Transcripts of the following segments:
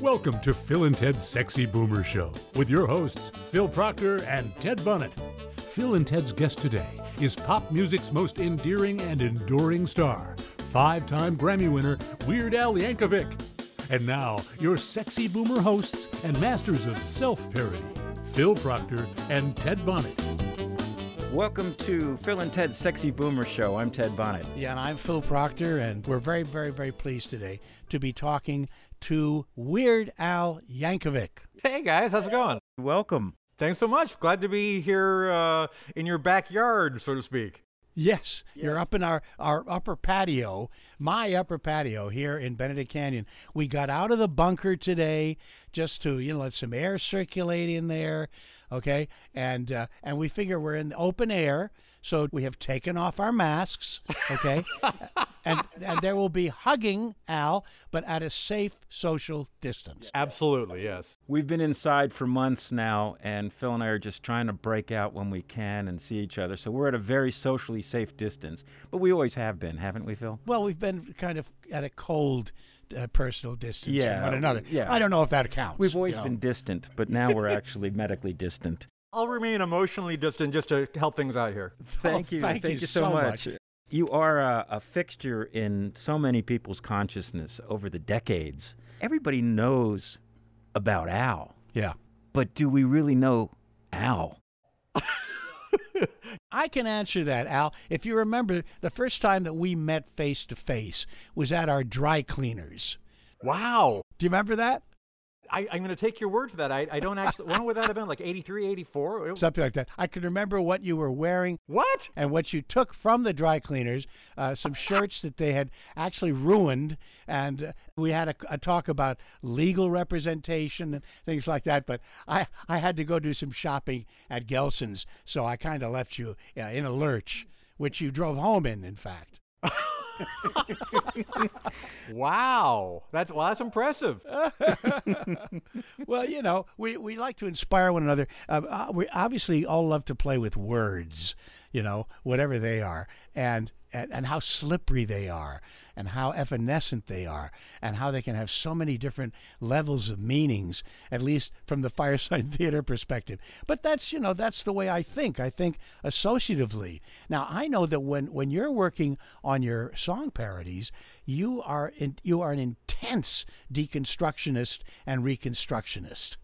Welcome to Phil and Ted's Sexy Boomer Show with your hosts, Phil Proctor and Ted Bunnett. Phil and Ted's guest today is pop music's most endearing and enduring star, five time Grammy winner Weird Al Yankovic. And now, your sexy boomer hosts and masters of self parody, Phil Proctor and Ted Bonnet. Welcome to Phil and Ted's Sexy Boomer Show. I'm Ted Bonnet. Yeah, and I'm Phil Proctor, and we're very, very, very pleased today to be talking to Weird Al Yankovic. Hey guys, how's it going? Welcome. Thanks so much. Glad to be here uh, in your backyard, so to speak. Yes, you're up in our, our upper patio, my upper patio here in Benedict Canyon. We got out of the bunker today just to you know let some air circulate in there, okay? And uh, and we figure we're in the open air, so we have taken off our masks, okay? and and there will be hugging, Al, but at a safe social distance. Absolutely, yes. We've been inside for months now, and Phil and I are just trying to break out when we can and see each other. So we're at a very socially safe distance. But we always have been, haven't we, Phil? Well, we've been kind of at a cold uh, personal distance Yeah, from one another. yeah. I don't know if that counts. We've always you know. been distant, but now we're actually medically distant. I'll remain emotionally distant just to help things out here. Thank you. Oh, thank you so, so much. much. You are a, a fixture in so many people's consciousness over the decades. Everybody knows about Al, Yeah. but do we really know Al? I can answer that, Al. If you remember, the first time that we met face to face was at our dry cleaners. Wow. Do you remember that? I, I'm going to take your word for that. I, I don't actually. when would that have been? Like 83, 84? Something like that. I can remember what you were wearing What? and what you took from the dry cleaners, uh, some shirts that they had actually ruined. And uh, we had a, a talk about legal representation and things like that. But I, I had to go do some shopping at Gelson's, so I kind of left you uh, in a lurch, which you drove home in, in fact. Wow. That's well. That's impressive. well, you know, we, we like to inspire one another. Uh, uh, we obviously all love to play with words, you know, whatever they are, and, and and how slippery they are, and how evanescent they are, and how they can have so many different levels of meanings, at least from the Firesign Theater perspective. But that's you know that's the way I think. I think associatively. Now I know that when when you're working on your song parodies, you are in, you are an intense deconstructionist and reconstructionist,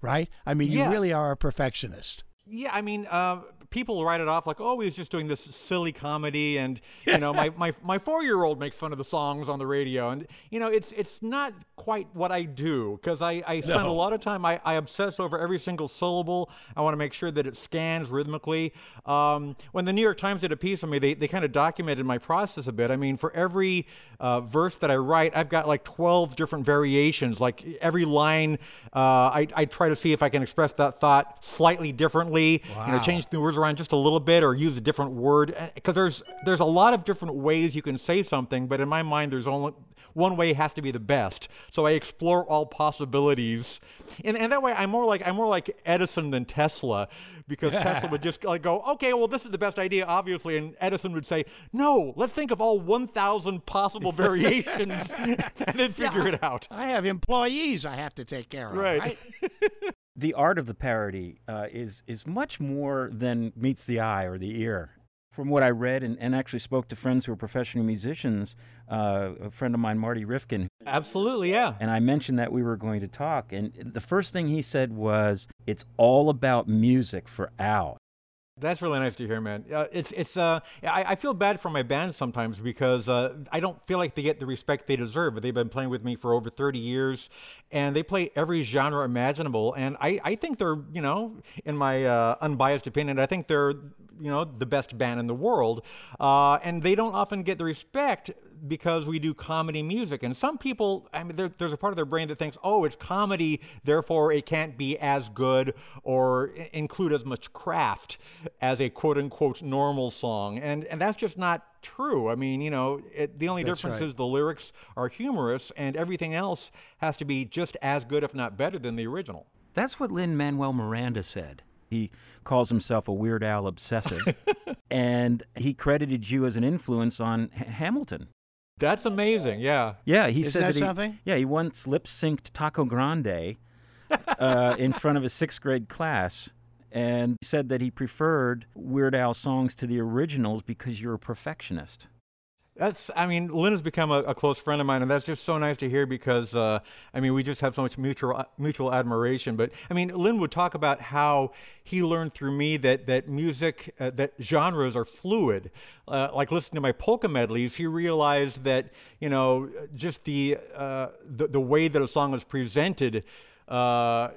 right? I mean, you really are a perfectionist. Yeah, I mean, uh, people write it off like, oh, he was just doing this silly comedy, and you know, my, my, my four year old makes fun of the songs on the radio, and you know, it's it's not quite what I do because I, I spend a lot of time I, I obsess over every single syllable. I want to make sure that it scans rhythmically. Um, when the New York Times did a piece on me, they, they kind of documented my process a bit. I mean, for every uh, verse that I write, I've got like 12 different variations. Like every line, uh, I, I try to see if I can express that thought slightly differently. You know, change the words around just a little bit or use a different word. Eh, because there's there's a lot of different ways you can say something, but in my mind, there's only one way has to be the best. So I explore all possibilities, and, and that way I'm more like I'm more like Edison than Tesla, because Tesla would just like go, okay, well this is the best idea, obviously, and Edison would say, no, let's think of all 1,000 possible variations and then figure it out. I have employees I have to take care of, Right. right? the art of the parody uh, is is much more than meets the eye or the ear. From what I read and, and actually spoke to friends who are professional musicians, uh, a friend of mine, Marty Rifkin, Absolutely, yeah. and I mentioned that we were going to talk, and the first thing he said was, "It's all about music for Al." That's really nice to hear, man. Uh, it's it's uh, I, I feel bad for my band sometimes because uh, I don't feel like they get the respect they deserve. But they've been playing with me for over 30 years, and they play every genre imaginable. And I, I think they're you know, in my uh, unbiased opinion, I think they're you know the best band in the world. Uh, and they don't often get the respect because we do comedy music. And some people, I mean, there, there's a part of their brain that thinks, oh, it's comedy, therefore it can't be as good or include as much craft as a quote unquote normal song. And, and that's just not true. I mean, you know, it, the only That's difference right. is the lyrics are humorous and everything else has to be just as good, if not better, than the original. That's what Lin Manuel Miranda said. He calls himself a Weird Al obsessive, and he credited you as an influence on H- Hamilton. That's amazing. Yeah. Yeah, he Isn't said that he, something? Yeah, he once lip synced Taco Grande uh, in front of a sixth grade class, and said that he preferred Weird Al songs to the originals because you're a perfectionist. That's, I mean, Lin has become a, a close friend of mine, and that's just so nice to hear because, uh, I mean, we just have so much mutual mutual admiration. But I mean, Lin would talk about how he learned through me that that music, uh, that genres are fluid. Uh, like listening to my polka medleys, he realized that you know just the uh, the, the way that a song is presented. Uh,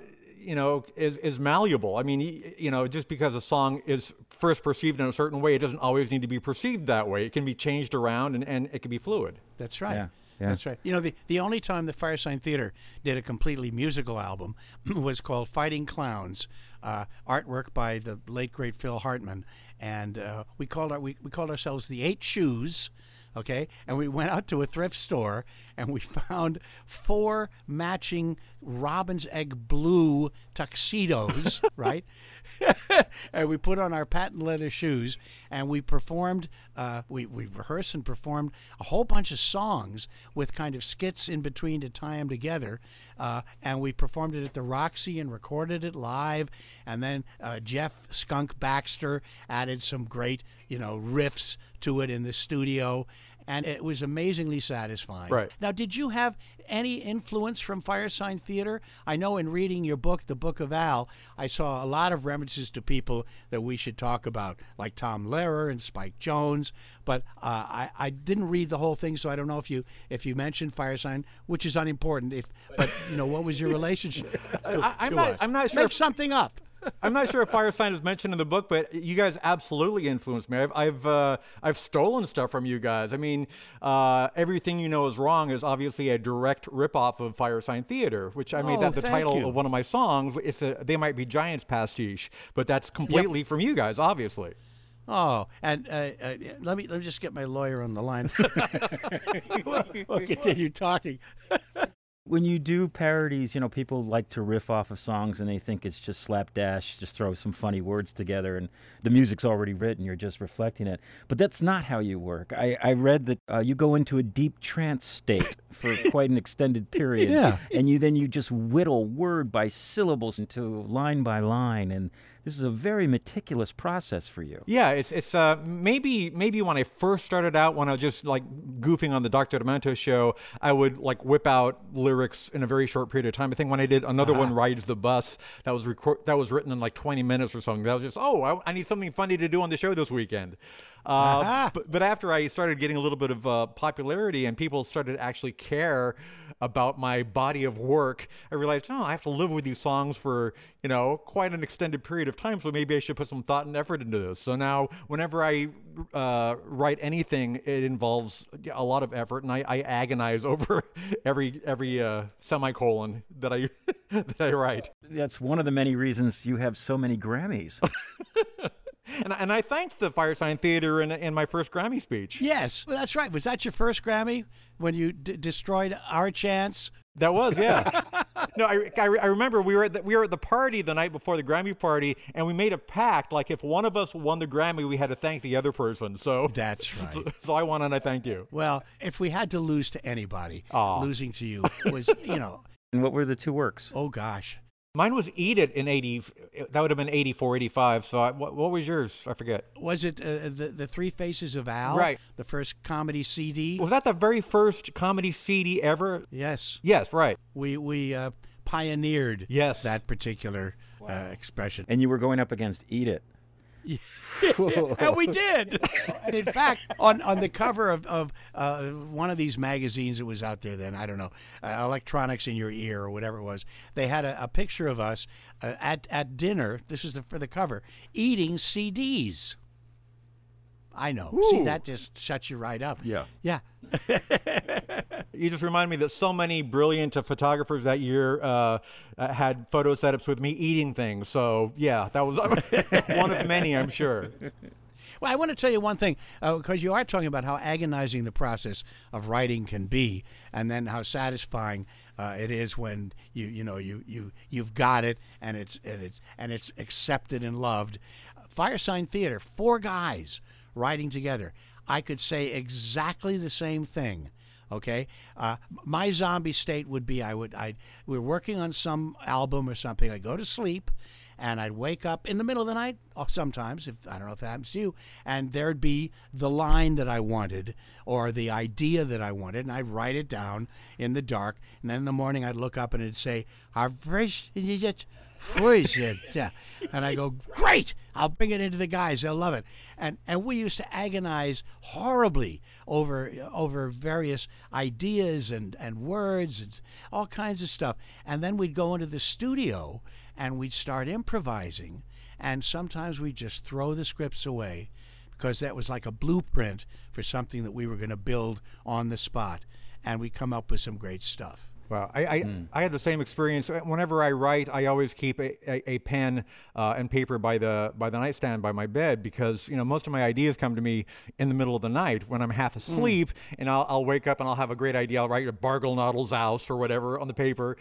you know, is, is malleable. I mean, y- you know, just because a song is first perceived in a certain way, it doesn't always need to be perceived that way. It can be changed around and, and it can be fluid. That's right. Yeah, yeah. That's right. You know, the, the only time the Firesign Theater did a completely musical album was called Fighting Clowns, uh, artwork by the late great Phil Hartman, and uh, we called our, we, we called ourselves the Eight Shoes. Okay, and we went out to a thrift store and we found four matching robin's egg blue tuxedos, right? and we put on our patent leather shoes and we performed uh, we, we rehearsed and performed a whole bunch of songs with kind of skits in between to tie them together uh, and we performed it at the roxy and recorded it live. And then uh, jeff skunk baxter added some great you know riffs to it in the studio and it was amazingly satisfying. Right. Now, did you have any influence from Firesign Theater? I know in reading your book, The Book of Al, I saw a lot of references to people that we should talk about, like Tom Lehrer and Spike Jones. But uh, I, I didn't read the whole thing, so I don't know if you if you mentioned Firesign, which is unimportant. If but you know, what was your relationship? I- I'm to not- us? I'm not sure Make if- something up. I'm not sure if Firesign is mentioned in the book, but you guys absolutely influenced me. I've I've uh, I've stolen stuff from you guys. I mean, uh, everything you know is wrong is obviously a direct ripoff of Firesign Theater, which I made Oh, that the title you. of one of my songs. It's a They Might Be Giants pastiche, but that's completely from you guys, obviously. Oh, and uh, uh, let me let me just get my lawyer on the line. we'll, we'll continue talking. When you do parodies, you know, people like to riff off of songs and they think it's just slapdash, just throw some funny words together and the music's already written, you're just reflecting it. But that's not how you work. I, I read that uh, you go into a deep trance state for quite an extended period. Yeah. And you then you just whittle word by syllables into line by line. And this is a very meticulous process for you. Yeah, it's it's uh, maybe maybe when I first started out, when I was just like goofing on the Dr. Demento show, I would like whip out lyrics in a very short period of time. I think when I did another one, rides the bus, that was record that was written in like 20 minutes or something. That was just oh, I, I need something funny to do on the show this weekend. Uh, but, but after I started getting a little bit of uh, popularity and people started to actually care about my body of work, I realized, oh, I have to live with these songs for, you know, quite an extended period of time. So maybe I should put some thought and effort into this. So now, whenever I uh, write anything, it involves a lot of effort, and I, I agonize over every every uh, semicolon that I that I write. That's one of the many reasons you have so many Grammys. And, and I thanked the Firesign Theater in, in my first Grammy speech. Yes, well, that's right. Was that your first Grammy when you d- destroyed our chance? That was, yeah. no, I, I, I remember we were at the, we were at the party the night before the Grammy party, and we made a pact. Like if one of us won the Grammy, we had to thank the other person. So That's right. so, so I won, and I thanked you. Well, if we had to lose to anybody, Aw. losing to you was, you know, and what were the two works? oh gosh. Mine was Eat It in 80. That would have been 84, 85. So I, what, what was yours? I forget. Was it uh, the the Three Faces of Al? Right. The first comedy CD. Was that the very first comedy CD ever? yes, Yes, right. we we uh, pioneered Yes. that particular uh, expression. And you were going up against Eat It. and we did. And in fact, on, on the cover of, of uh, one of these magazines that was out there then, I don't know, uh, Electronics in Your Ear or whatever it was, they had a, a picture of us uh, at, at dinner. This is the, for the cover, eating CDs. I know. See, that just shuts you right up. Yeah. Yeah. You just remind me that so many brilliant uh, photographers that year uh, uh, had photo setups with me eating things. So yeah, that was one of many, I'm sure. Well, I want to tell you one thing because you are talking about how agonizing the process of writing can be, and then how satisfying uh, it is when you you know you you you've got it and it's and it's and it's accepted and loved. Firesign Theater, four guys writing together. I could say exactly the same thing. Okay, uh, my zombie state would be I would I we're working on some album or something. I go to sleep, and I'd wake up in the middle of the night, or sometimes, if I don't know if that happens to you, and there'd be the line that I wanted or the idea that I wanted, and I'd write it down in the dark, and then in the morning I'd look up and it'd say, "Our fresh yeah. And I go, great! I'll bring it into the guys. They'll love it. And and we used to agonize horribly over over various ideas and, and words and all kinds of stuff. And then we'd go into the studio and we'd start improvising. And sometimes we'd just throw the scripts away because that was like a blueprint for something that we were going to build on the spot. And we come up with some great stuff. Wow, I I, mm. I, had the same experience. Whenever I write, I always keep a, a, a pen uh, and paper by the by the nightstand by my bed because you know most of my ideas come to me in the middle of the night when I'm half hmm. asleep, mm. and I'll, I'll wake up and I'll have a great idea. I'll write a Bargle Noddle's house or whatever on the paper,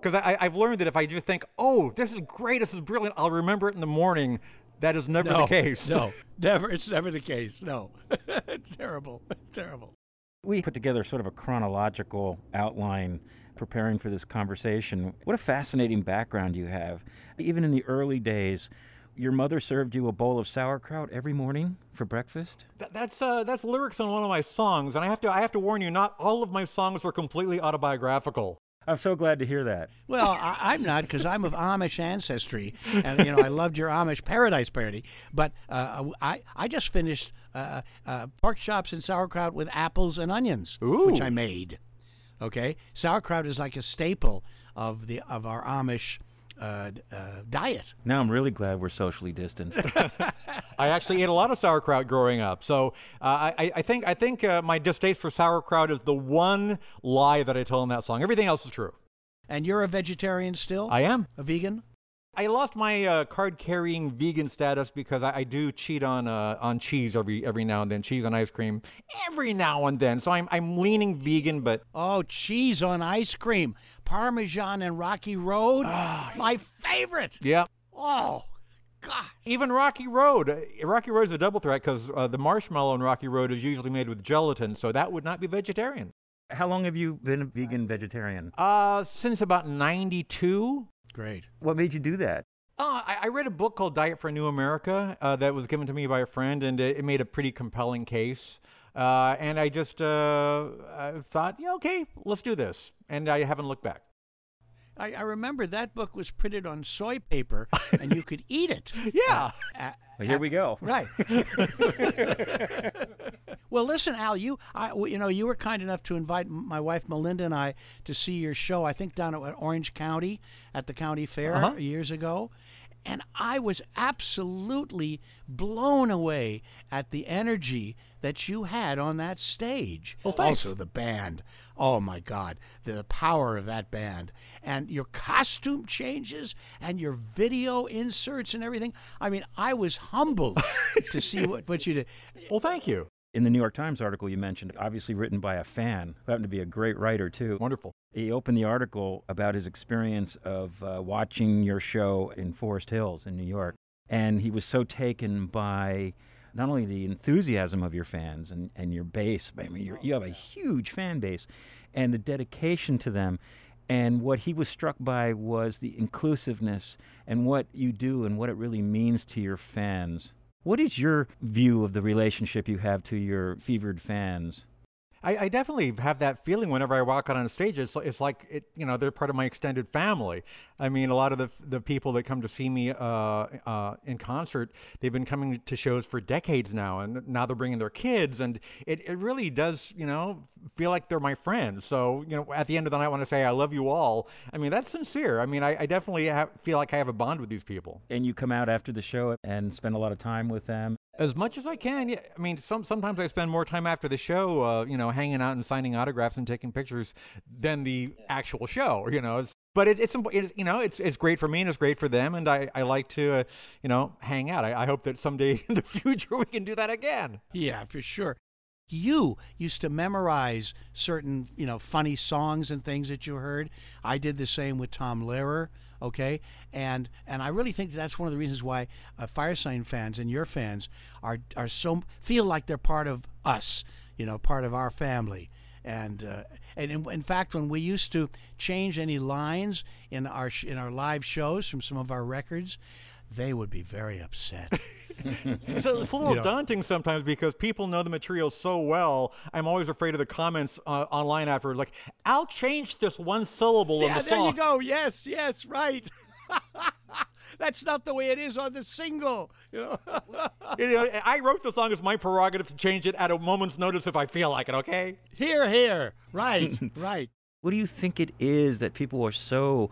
because I've learned that if I just think, oh, this is great, this is brilliant, I'll remember it in the morning. That is never no, the case. No, never. It's never the case. No, it's terrible. It's terrible. We put together sort of a chronological outline preparing for this conversation. What a fascinating background you have. Even in the early days, your mother served you a bowl of sauerkraut every morning for breakfast. Th- that's uh, that's lyrics on one of my songs, and I have to I have to warn you, not all of my songs are completely autobiographical. I'm so glad to hear that. Well, I, am not because I'm of Amish ancestry, and you know I loved your Amish Paradise parody. But uh, I I just finished uh, uh, pork chops and sauerkraut with apples and onions, Ooh. which I made. Okay, sauerkraut is like a staple of the of our Amish uh, uh, diet. Now I'm really glad we're socially distanced. I actually ate a lot of sauerkraut growing up, so uh, I, I, think I think uh, my distaste for sauerkraut is the one lie that I tell in that song. Everything else is true. And you're a vegetarian still? I am a vegan. I lost my uh, card-carrying vegan status because I, I do cheat on uh, on cheese every every now and then, cheese on ice cream every now and then. So I'm I'm leaning vegan, but oh, cheese on ice cream, Parmesan and Rocky Road, ah, my favorite. Yeah. Oh. God. Even Rocky Road. Uh, Rocky Road is a double threat because uh, the marshmallow in Rocky Road is usually made with gelatin, so that would not be vegetarian. How long have you been a vegan vegetarian? Uh, since about 92. Great. What made you do that? Uh, I, I, read a book called Diet for a New America uh, that was given to me by a friend, and it, it made a pretty compelling case. Uh, and I just uh, I thought, yeah, okay, let's do this. And I haven't looked back. I, I remember that book was printed on soy paper, and you could eat it. yeah. Uh, well, here we go. Right. well, listen, Al, you I, you know you were kind enough to invite my wife Melinda and I to see your show. I think down at Orange County at the county fair uh-huh. years ago, and I was absolutely blown away at the energy that you had on that stage. Well. Also, the band. Oh my God, the power of that band and your costume changes and your video inserts and everything. I mean, I was humbled to see what, what you did. Well, thank you. In the New York Times article you mentioned, obviously written by a fan who happened to be a great writer too. Wonderful. He opened the article about his experience of uh, watching your show in Forest Hills in New York. And he was so taken by not only the enthusiasm of your fans and, and your base, I mean, you have a huge fan base, and the dedication to them. And what he was struck by was the inclusiveness and what you do and what it really means to your fans. What is your view of the relationship you have to your fevered fans? I, I, definitely have that feeling whenever I walk out on a stage. It's, it's like it, you know, they're part of my extended family. I mean, a lot of the the people that come to see me uh, uh, in concert, they've been coming to shows for decades now, and now they're bringing their kids, and it, it really does, you know, feel like they're my friends. So, you know, at the end of the night, I want to say I love you all, I mean that's sincere. I mean, I, I definitely have, feel like I have a bond with these people. And you come out after the show and spend a lot of time with them. As much as I can, yeah. I mean, some sometimes I spend more time after the show, uh, you know, hanging out and signing autographs and taking pictures than the actual show. You know, it's, but it, it's, it's you know it's it's great for me and it's great for them, and I, I like to uh, you know hang out. I, I hope that someday in the future we can do that again. Yeah, for sure. you used to memorize certain, you know, funny songs and things that you heard. I did the same with Tom Lehrer, okay? And and I really think that's one of the reasons why uh, Firesign fans and your fans are are so feel like they're part of us, you know, part of our family. And uh, and in, in fact, when we used to change any lines in our sh- in our live shows from some of our records, they would be very upset. it's, a, it's a little You know. daunting sometimes because people know the material so well. I'm always afraid of the comments uh, online afterwards, like, I'll change this one syllable in yeah, the there song. you go. Yes, yes, right. That's not the way it is on the single. You know. You know, I wrote the song. It's my prerogative to change it at a moment's notice if I feel like it, okay? here, here. Right, right. What do you think it is that people are so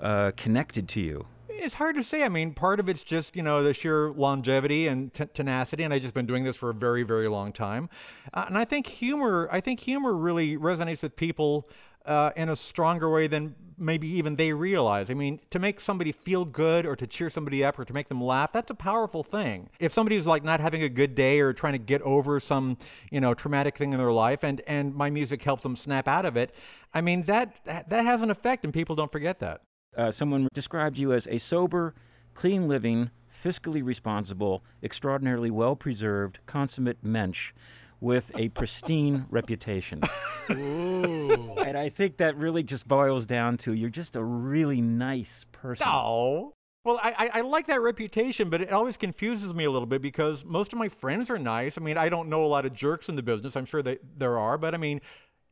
uh, connected to you? It's hard to say. I mean, part of it's just, you know, the sheer longevity and t- tenacity, and I've just been doing this for a very, very long time. Uh, and I think humor, I think humor really resonates with people uh, in a stronger way than maybe even they realize. I mean, to make somebody feel good or to cheer somebody up or to make them laugh, that's a powerful thing. If somebody's like not having a good day or trying to get over some, you know, traumatic thing in their life and, and my music helps them snap out of it, I mean, that, that has an effect and people don't forget that. Uh, someone described you as a sober, clean living, fiscally responsible, extraordinarily well preserved, consummate mensch with a pristine reputation. Ooh. And I think that really just boils down to you're just a really nice person. No. Well, I, I, I like that reputation, but it always confuses me a little bit because most of my friends are nice. I mean, I don't know a lot of jerks in the business. I'm sure that there are, but I mean,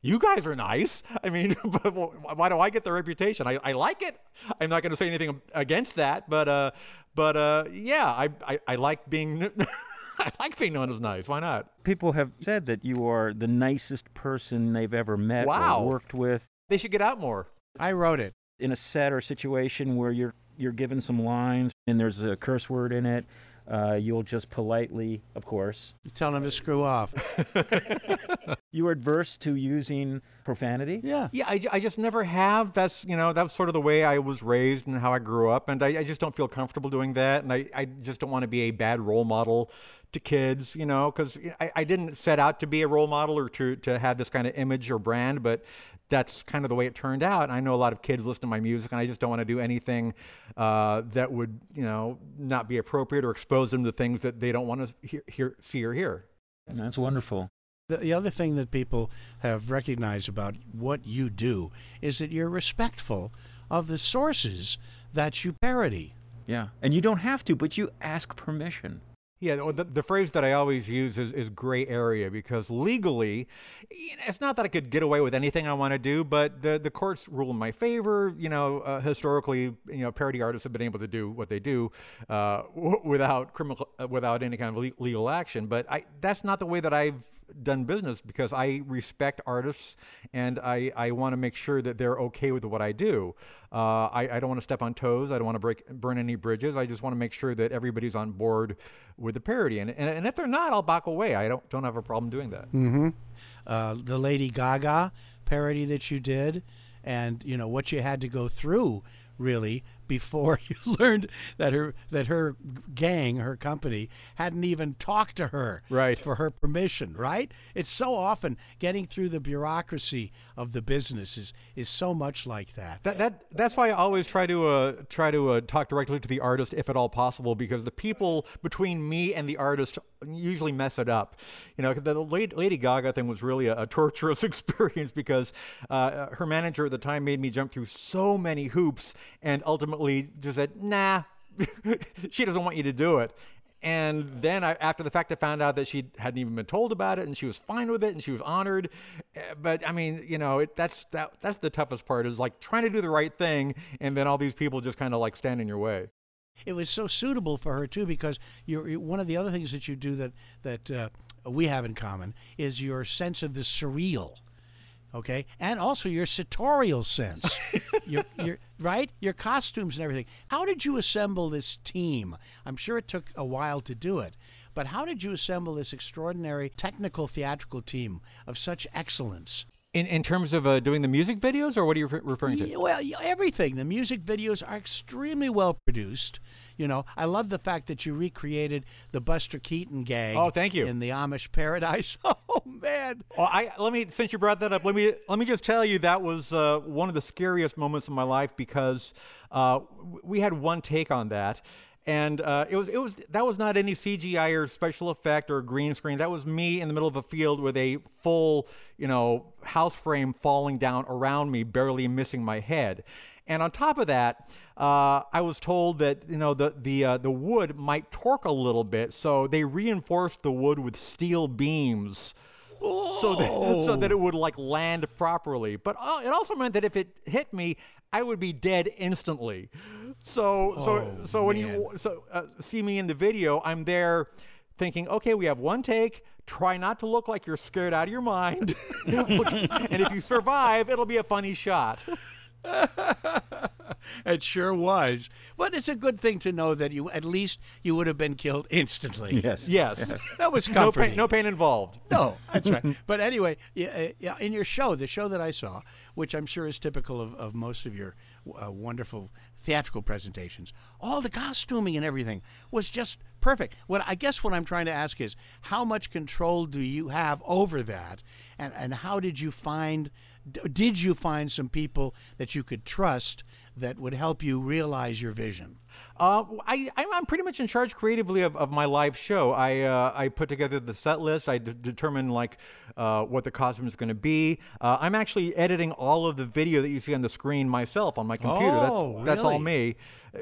you guys are nice. I mean, but why do I get the reputation? I, I like it. I'm not going to say anything against that, but uh, but uh, yeah, I, I, I like being I like being known as nice. Why not? People have said that you are the nicest person they've ever met Wow. or worked with They should get out more. I wrote it. in a set or situation where you're you're given some lines and there's a curse word in it. Uh, you'll just politely, of course, You tell them to screw off. you are adverse to using profanity. Yeah. Yeah, I, I just never have. That's you know that's sort of the way I was raised and how I grew up, and I, I just don't feel comfortable doing that, and I, I just don't want to be a bad role model to kids, you know, because I, I didn't set out to be a role model or to to have this kind of image or brand, but that's kind of the way it turned out. And I know a lot of kids listen to my music, and I just don't want to do anything uh, that would you know not be appropriate or expose them to things that they don't want to hear, hear see or hear. That's wonderful. The, the other thing that people have recognized about what you do is that you're respectful of the sources that you parody. Yeah, and you don't have to, but you ask permission. Yeah, the, the phrase that I always use is, is gray area because legally, it's not that I could get away with anything I want to do, but the, the courts rule in my favor. You know, uh, historically, you know, parody artists have been able to do what they do uh, w- without criminal, uh, without any kind of le- legal action. But I, that's not the way that I've done business because I respect artists and I, I want to make sure that they're okay with what I do. Uh, I, I don't want to step on toes. I don't want to break burn any bridges. I just want to make sure that everybody's on board with the parody. And, and, and if they're not, I'll back away. I don't don't have a problem doing that. Mm-hmm. Uh, the Lady Gaga parody that you did, and you know what you had to go through really before you learned that her that her gang, her company, hadn't even talked to her Right. for her permission. Right? It's so often getting through the bureaucracy of the business is, is so much like that. That, that that's why I always try to uh, try to uh, talk directly to the artist if at all possible because the people between me and the artist usually mess it up. You know, the Lady, Gaga thing was really a, a torturous experience because uh, her manager at the time made me jump through so many hoops and ultimately just said, "Nah, she doesn't want you to do it." And then I, after the fact, I found out that she hadn't even been told about it, and she was fine with it, and she was honored. Uh, But I mean, you know, it, that's that that's the toughest part is like trying to do the right thing, and then all these people just kind of like stand in your way. it was so suitable for her too because you're one of the other things that you do that that uh, we have in common is your sense of the surreal okay? And also your sartorial sense. Your, your right? Your costumes and everything. How did you assemble this team? I'm sure it took a while to do it but how did you assemble this extraordinary technical theatrical team of such excellence In in terms of uh, doing the music videos, or what are you re- referring to? Yeah, well, everything. The music videos are extremely well produced. You know, I love the fact that you recreated the Buster Keaton gag. Oh, thank you. In the Amish Paradise. Oh man. Well, I let me since you brought that up, let me let me just tell you that was uh, one of the scariest moments of my life because uh, we had one take on that, and uh, it was it was that was not any CGI or special effect or green screen. That was me in the middle of a field with a full you know house frame falling down around me, barely missing my head. And on top of that, uh, I was told that you know the the uh, the wood might torque a little bit, so they reinforced the wood with steel beams so that so that it would like land properly. But uh, it also meant that if it hit me, I would be dead instantly. So so Oh, so when man. you so uh, see me in the video, I'm there thinking, okay, we have one take. Try not to look like you're scared out of your mind, and if you survive, it'll be a funny shot. It sure was. But it's a good thing to know that you at least you would have been killed instantly. Yes. Yes, That was no comforting. pain, no pain involved. No, that's right. But anyway, yeah, uh, yeah, in your show, the show that I saw, which I'm sure is typical of, of most of your uh, wonderful theatrical presentations, all the costuming and everything was just perfect. What I guess what I'm trying to ask is, how much control do you have over that, and and how did you find? D- Did you find some people that you could trust that would help you realize your vision? Uh, I, I'm, pretty much in charge creatively of, of my live show. I, uh, I put together the set list. I d- determine like uh, what the costume is going to be. Uh, I'm actually editing all of the video that you see on the screen myself on my computer. Oh, that's, that's all me.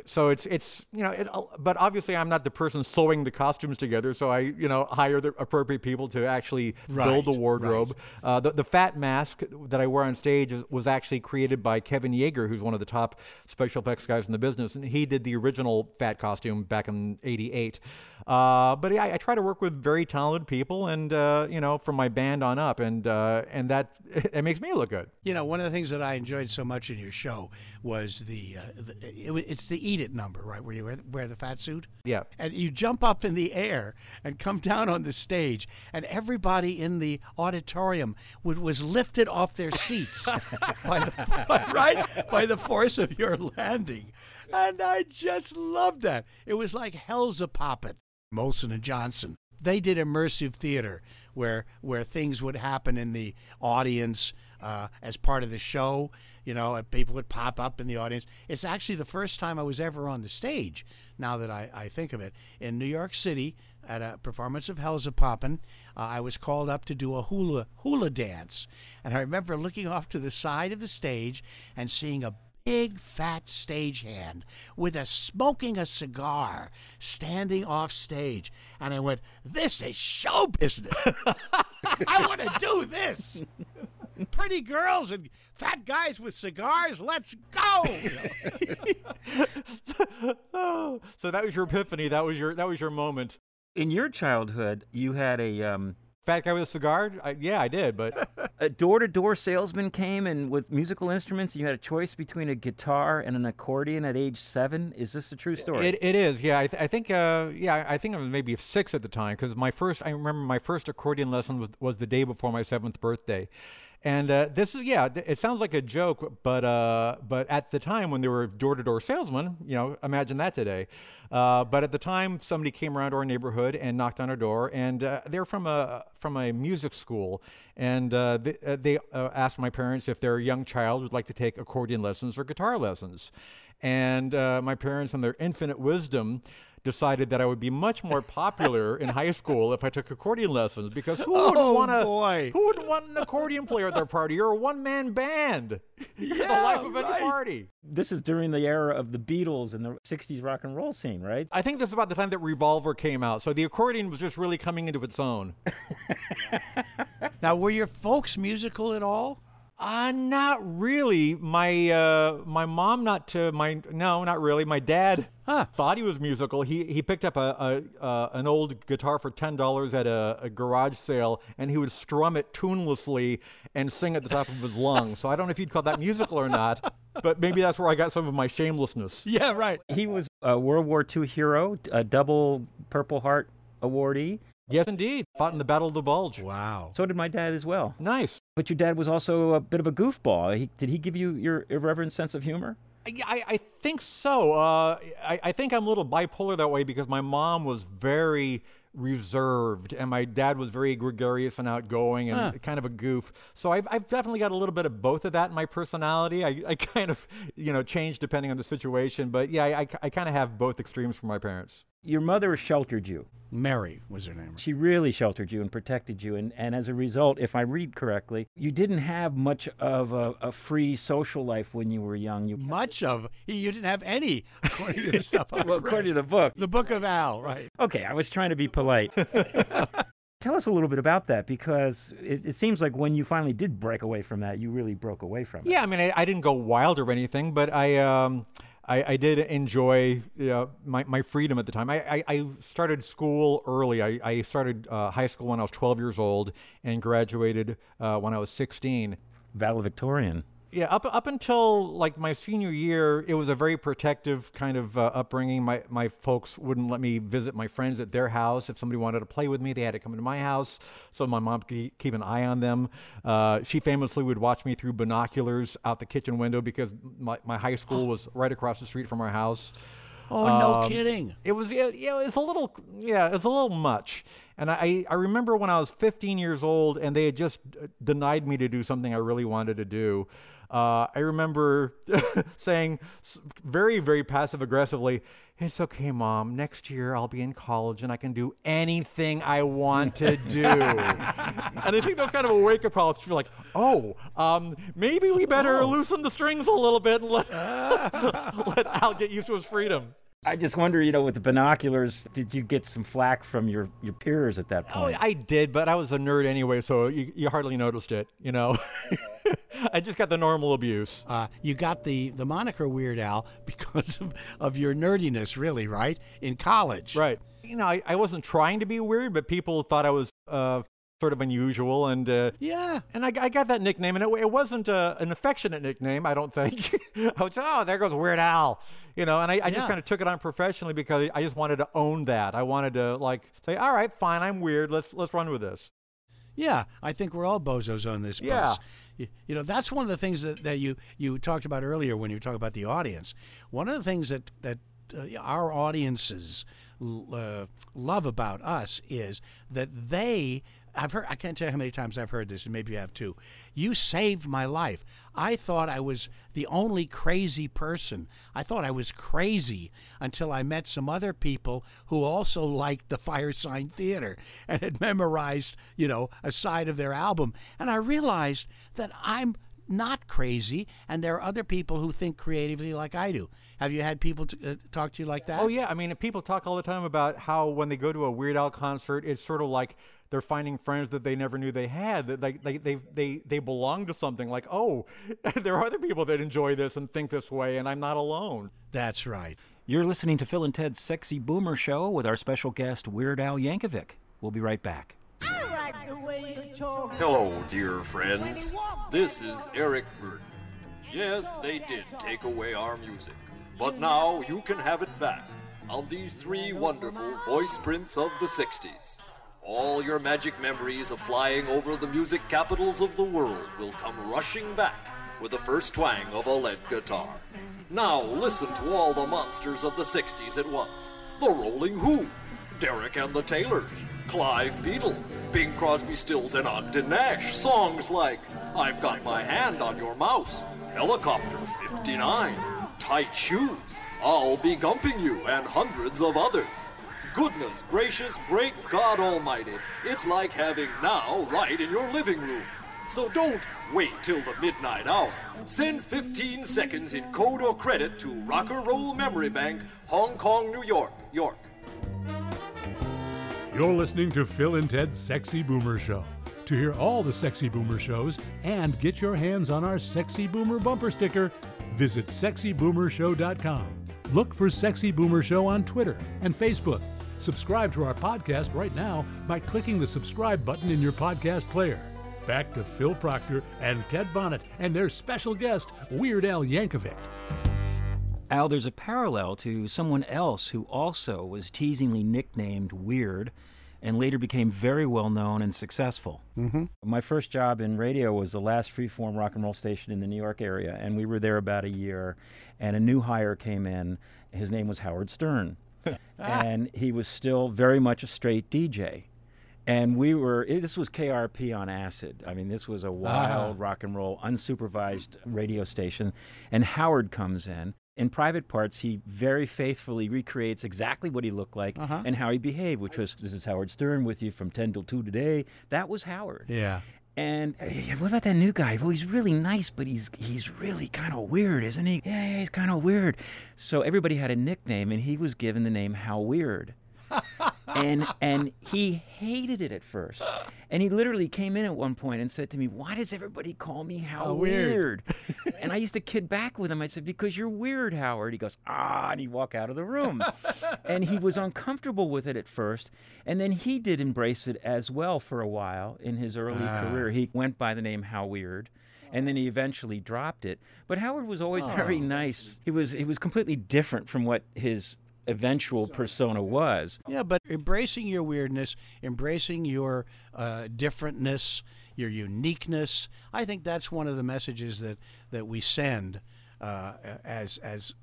So it's it's you know, it, but obviously I'm not the person sewing the costumes together. So I you know hire the appropriate people to actually build the Right, wardrobe. Uh, the, the fat mask that I wear on stage is, was actually created by Kevin Yagher, who's one of the top special effects guys in the business, and he did the original fat costume back in '88. Uh, but yeah, I, I try to work with very talented people, and uh, you know, from my band on up, and uh, and that it makes me look good. You know, one of the things that I enjoyed so much in your show was the, uh, the it, it's the "Eat It" number, right? Where you wear, wear the fat suit. Yeah. And you jump up in the air and come down on the stage, and everybody in the auditorium would, was lifted off their seats by the right by the force of your landing, and I just loved that. It was like hell's a poppin'. Olsen and Johnson. They did immersive theater where where things would happen in the audience uh, as part of the show. You know, people would pop up in the audience. It's actually the first time I was ever on the stage. Now that I, I think of it, in New York City at a performance of Hell's a Poppin', uh, I was called up to do a hula hula dance, and I remember looking off to the side of the stage and seeing a big fat stagehand with a smoking a cigar standing off stage and i went this is show business i want to do this pretty girls and fat guys with cigars let's go Oh, so that was your epiphany. That was your that was your moment. In your childhood, you had a um, Fat guy with a cigar? I, yeah, I did, but a door-to-door salesman came and with musical instruments. And you had a choice between a guitar and an accordion at age seven. Is this a true story? It, it is, yeah. I, th- I think, uh, yeah, I think I was maybe six at the time because my first, I remember my first accordion lesson was, was the day before my seventh birthday. And uh, this is, yeah, it sounds like a joke, but uh, but at the time when they were door to door salesmen, you know, imagine that today. Uh, but at the time, somebody came around our neighborhood and knocked on our door, and uh, they're from a from a music school, and uh, they, uh, they uh, asked my parents if their young child would like to take accordion lessons or guitar lessons. And my parents, in their infinite wisdom, decided that I would be much more popular in high school if I took accordion lessons because who wouldn't Oh, want to? boy. Who wouldn't want an accordion player at their party? You're a one-man band. You're the life of any party. this is during the era of the Beatles and the '60s rock and roll scene, right? I think this is about the time that Revolver came out, so the accordion was just really coming into its own. now were your folks musical at all Uh, not really. My uh, my mom, not to my no, not really. My dad Huh. thought he was musical. He he picked up a, a uh, an old guitar for ten dollars at a, a garage sale, and he would strum it tunelessly and sing at the top of his lungs. So I don't know if you'd call that musical or not, but maybe that's where I got some of my shamelessness. yeah right He was a World War II hero, a double Purple Heart awardee. Yes, indeed. Fought in the Battle of the Bulge. wow So did my dad as well. Nice. But your dad was also a bit of a goofball. He, did he give you your irreverent sense of humor? I, I think so. Uh, I, I think I'm a little bipolar that way because my mom was very reserved and my dad was very gregarious and outgoing and Huh. kind of a goof. So I've, I've definitely got a little bit of both of that in my personality. I, I kind of, you know, change depending on the situation. But yeah, I, I, I kind of have both extremes from my parents. Your mother sheltered you. Mary was her name. She really sheltered you and protected you. And, and as a result, if I read correctly, you didn't have much of a, a free social life when you were young. You, Much of you didn't have any, according to the stuff I well, read. according to the book. the Book of Al, right? Okay, I was trying to be polite. Tell us a little bit about that because it, it seems like when you finally did break away from that, you really broke away from it. Yeah, I mean, I, I didn't go wild or anything, but I, um, I, I did enjoy you know, my, my freedom at the time. I, I, I started school early. I, I started uh, high school when I was 12 years old and graduated uh, when I was 16. Valedictorian. Yeah, up up until like my senior year, it was a very protective kind of uh, upbringing. My my folks wouldn't let me visit my friends at their house. If somebody wanted to play with me, they had to come into my house. So my mom could keep an eye on them. Uh, she famously would watch me through binoculars out the kitchen window because my, my high school was right across the street from our house. Oh, no Um, kidding. It was yeah, yeah, it's a little yeah, it's a little much. And I I remember when I was 15 years old and they had just denied me to do something I really wanted to do. Uh, I remember saying very very passive aggressively, "It's okay, mom. Next year I'll be in college and I can do anything I want to do." and I think that was kind of a wake up call. You're like, "Oh, um, maybe we better loosen the strings a little bit and let let Al get used to his freedom." I just wonder, you know, with the binoculars, did you get some flack from your, your peers at that point? Oh, point? I did, but I was a nerd anyway, so you, you hardly noticed it, you know. I just got the normal abuse. Uh, you got the, the moniker Weird Al because of, of your nerdiness, really, right? In college. Right. You know, I, I wasn't trying to be weird, but people thought I was uh, sort of unusual, and uh, Yeah. and I, I got that nickname, and it, it wasn't uh, an affectionate nickname, I don't think. I was, oh, there goes Weird Al, you know, and I, I just kind of took it on professionally because I just wanted to own that. I wanted to like say, all right, fine, I'm weird. Let's let's run with this. Yeah, I think we're all bozos on this Yeah. bus. You, you know, that's one of the things that, that you, you talked about earlier when you were talking about the audience. One of the things that, that uh, our audiences uh, love about us is that they. I've heard. I can't tell you how many times I've heard this, and maybe you have too. You saved my life. I thought I was the only crazy person. I thought I was crazy until I met some other people who also liked the Firesign Theater and had memorized, you know, a side of their album. And I realized that I'm not crazy, and there are other people who think creatively like I do. Have you had people t- uh, talk to you like that? Oh yeah, I mean, people talk all the time about how when they go to a Weird Al concert, it's sort of like they're finding friends that they never knew they had. That they they they they, they belong to something. Like, oh, there are other people that enjoy this and think this way, and I'm not alone. That's right. You're listening to Phil and Ted's Sexy Boomer Show with our special guest, Weird Al Yankovic. We'll be right back. Hello, dear friends. This is Eric Burdon. Yes, they did take away our music, but now you can have it back on these three wonderful voice prints of the 60s. All your magic memories of flying over the music capitals of the world will come rushing back with the first twang of a lead guitar. Now listen to all the monsters of the 60s at once. The Rolling Who, Derek and the Taylors, Clive Beadle, Bing Crosby, Stills, and Ogden Nash. Songs like I've Got My Hand on Your Mouse, Helicopter 59, Tight Shoes, I'll Be Gumping You, and hundreds of others. Goodness gracious, great God Almighty, it's like having now right in your living room. So don't wait till the midnight hour. Send 15 seconds in code or credit to Rock and Roll Memory Bank, Hong Kong, New York, York. You're listening to Phil and Ted's Sexy Boomer Show. To hear all the Sexy Boomer shows and get your hands on our Sexy Boomer bumper sticker, visit sexyboomershow.com. Look for Sexy Boomer Show on Twitter and Facebook. Subscribe to our podcast right now by clicking the subscribe button in your podcast player. Back to Phil Proctor and Ted Bonnet and their special guest, Weird Al Yankovic. Al, there's a parallel to someone else who also was teasingly nicknamed Weird. and later became very well known and successful. Mm-hmm. My first job in radio was the last freeform rock and roll station in the New York area, and we were there about a year. And a new hire came in. His name was Howard Stern, Ah. and he was still very much a straight DJ. And we were, it- this was KRP on acid. I mean, this was a ah. wild rock and roll, unsupervised radio station. And Howard comes in. In private parts, he very faithfully recreates exactly what he looked like Uh-huh. and how he behaved, which was, this is Howard Stern with you from 10 till 2 today. That was Howard. Yeah. And "Hey, what about that new guy? Well, he's really nice, but he's he's really kind of weird, isn't he? Yeah, yeah, he's kind of weird. So everybody had a nickname, and he was given the name How Weird. And and he hated it at first. And he literally came in at one point and said to me, "Why does everybody call me How, How weird." weird?" and I used to kid back with him. I said, "Because you're weird, Howard." He goes, "Ah," and he'd walk out of the room. and he was uncomfortable with it at first, and then he did embrace it as well for a while in his early Ah. career. He went by the name How Weird. And then he eventually dropped it. But Howard was always very nice. He was he was completely different from what his eventual persona was. Yeah, but embracing your weirdness, embracing your uh, differentness, your uniqueness, I think that's one of the messages that, that we send uh, as as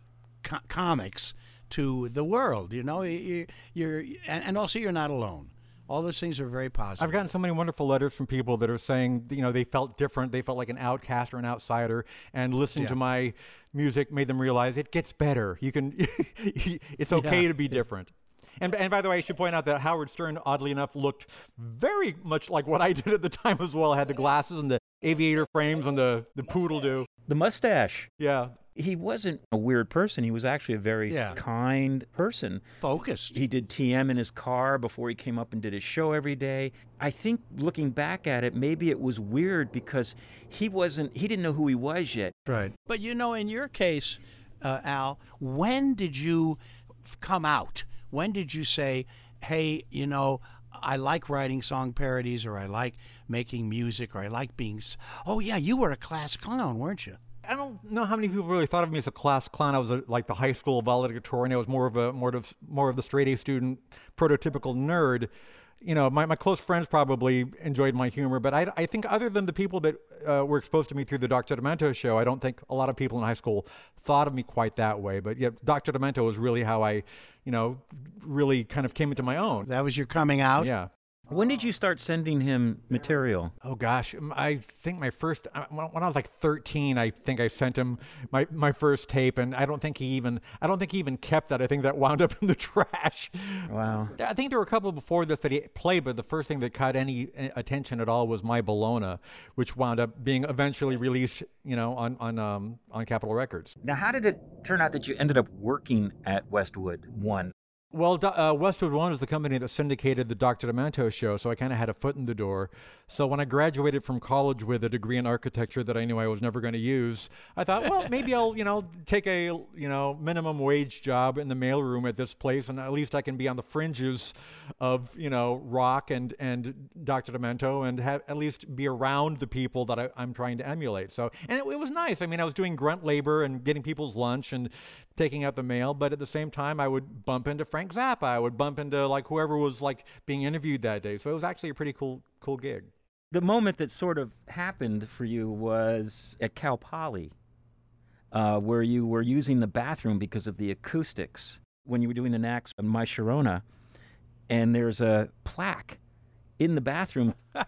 co- comics to the world. You know, you, you're and, and also you're not alone. All those things are very positive. I've gotten so many wonderful letters from people that are saying, you know, they felt different, they felt like an outcast or an outsider, and listening Yeah. to my music made them realize it gets better. You can, it's okay Yeah. to be different. And, and by the way, I should point out that Howard Stern, oddly enough, looked very much like what I did at the time as well. I had the glasses and the aviator frames and the, the poodle do. The mustache. Yeah. He wasn't a weird person. He was actually a very Yeah. kind person. focused. He did TM in his car before he came up and did his show every day. I think looking back at it, maybe it was weird because he wasn't, he didn't know who he was yet. Right. But you know, in your case, uh, Al, when did you come out? When did you say, hey, you know, I like writing song parodies or I like making music or I like being. S- oh, yeah, you were a class clown, weren't you? I don't know how many people really thought of me as a class clown. I was a, like the high school valedictorian. I was more of a more of more of the straight A student, prototypical nerd. You know, my, my close friends probably enjoyed my humor, but I, I think other than the people that uh, were exposed to me through the Dr. Demento show, I don't think a lot of people in high school thought of me quite that way. But yeah, Dr. Demento was really how I, you know, really kind of came into my own. That was your coming out? Yeah. When did you start sending him material? Oh gosh, um, I think my first uh, when when I was like 13, I think I sent him my, my first tape, and I don't think he even I don't think he even kept that. I think that wound up in the trash. Wow. I think there were a couple before this that he played, but the first thing that caught any uh, attention at all was My Bologna, which wound up being eventually released, you know, on on um, on Capitol Records. Now, how did it turn out that you ended up working at Westwood One? Well, uh, Westwood One was the company that syndicated the Dr. Demento show, so I kind of had a foot in the door. So when I graduated from college with a degree in architecture that I knew I was never going to use, I thought, well, maybe I'll, you know, take a, you know, minimum wage job in the mailroom at this place, and at least I can be on the fringes of, you know, rock and and Dr. Demento, and have at least be around the people that I, I'm trying to emulate. So, and it, it was nice. I mean, I was doing grunt labor and getting people's lunch and taking out the mail, but at the same time, I would bump into Frank Zappa. I would bump into like whoever was like being interviewed that day. So it was actually a pretty cool, cool gig. The moment that sort of happened for you was at Cal Poly, uh, where you were using the bathroom because of the acoustics when you were doing the Knack's on My Sharona, and there's a plaque in the bathroom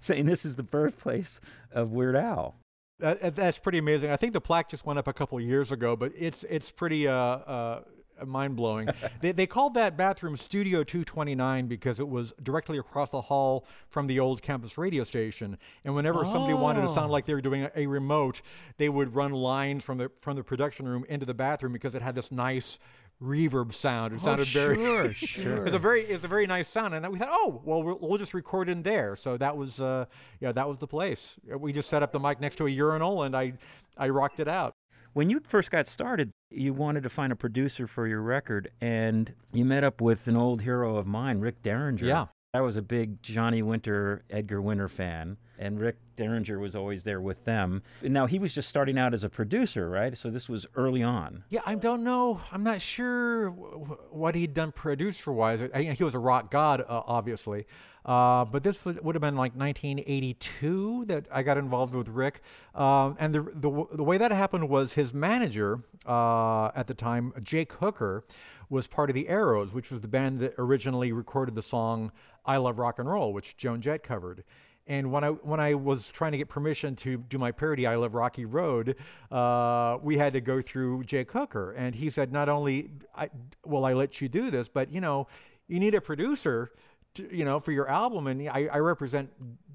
saying this is the birthplace of Weird Al. That, that- that's pretty amazing. I think the plaque just went up a couple years ago, but it's it's pretty uh, uh, mind blowing. they, they called that bathroom Studio 229 because it was directly across the hall from the old campus radio station. And whenever somebody wanted to sound like they were doing a, a remote, they would run lines from the from the production room into the bathroom because it had this nice reverb sound. It sounded very sure, sure. it's a very it's a very nice sound, and we thought, oh, well, we'll, we'll just record in there. So that was uh, yeah, that was the place. We just set up the mic next to a urinal, and I I rocked it out. When you first got started, you wanted to find a producer for your record, and you met up with an old hero of mine, Rick Derringer. Yeah. I was a big Johnny Winter, Edgar Winter fan, and Rick Derringer was always there with them. Now he was just starting out as a producer, right? So this was early on. Yeah, I don't know. I'm not sure what he'd done producer wise. He was a rock god, uh, obviously. Uh, but this would, would, have been like 1982 that I got involved with Rick. Um, and the, the, the, way that happened was his manager uh, at the time, Jake Hooker, was part of the Arrows, which was the band that originally recorded the song I Love Rock and Roll, which Joan Jett covered. And when I when I was trying to get permission to do my parody, I Love Rocky Road, uh, we had to go through Jake Hooker, and he said, not only I, will I let you do this, but you know, you need a producer to, you know, for your album, and I, I represent,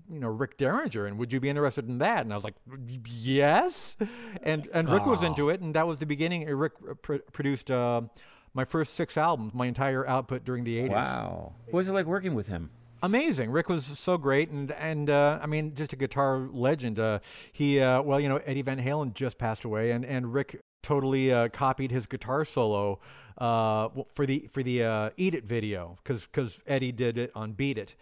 you know, Rick Derringer, and would you be interested in that? And I was like, yes, and and Rick oh. was into it, and that was the beginning. Rick pr- produced uh, my first six albums, my entire output during the '80s. Wow, what was it like working with him? Amazing. Rick was so great, and and uh, I mean, just a guitar legend. Uh, he, uh, well, you know, Eddie Van Halen just passed away, and and Rick totally uh, copied his guitar solo uh, for the for the uh, "Eat It" video because because Eddie did it on "Beat It,"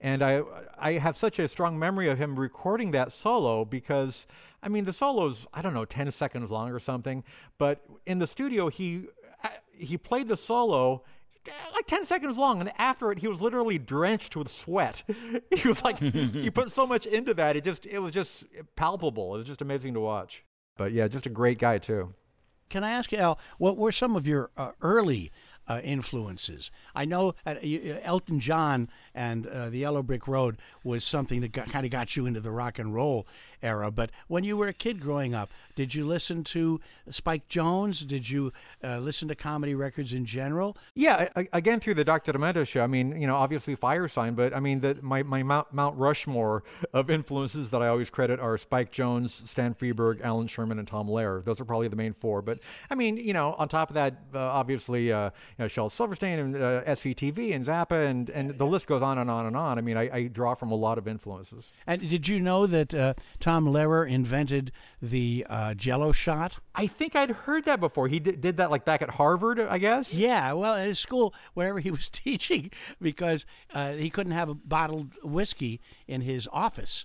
and I I have such a strong memory of him recording that solo because I mean the solo's I don't know ten seconds long or something, but in the studio he he played the solo like 10 seconds long and after it he was literally drenched with sweat. He was like he put so much into that it just it was just palpable. It was just amazing to watch. But yeah just a great guy too. Can I ask you, Al, what were some of your uh, early uh, influences. I know uh, Elton John and uh, the Yellow Brick Road was something that kind of got you into the rock and roll era. But when you were a kid growing up, did you listen to Spike Jones? Did you uh, listen to comedy records in general? Yeah, I, again through the Dr. Demento show. I mean, you know, obviously Firesign, but I mean, the, my my Mount, Mount Rushmore of influences that I always credit are Spike Jones, Stan Freberg, Allan Sherman, and Tom Lehrer. Those are probably the main four. But I mean, you know, on top of that, uh, obviously, uh, you know, Shel Silverstein and uh, SCTV and Zappa, and and the list goes on and on and on. I mean, I, I draw from a lot of influences. And did you know that uh, Tom Lehrer invented the uh, Jello shot? I think I'd heard that before. He did, did that like back at Harvard, I guess. Yeah, well, at his school, wherever he was teaching, because uh, he couldn't have a bottled whiskey in his office.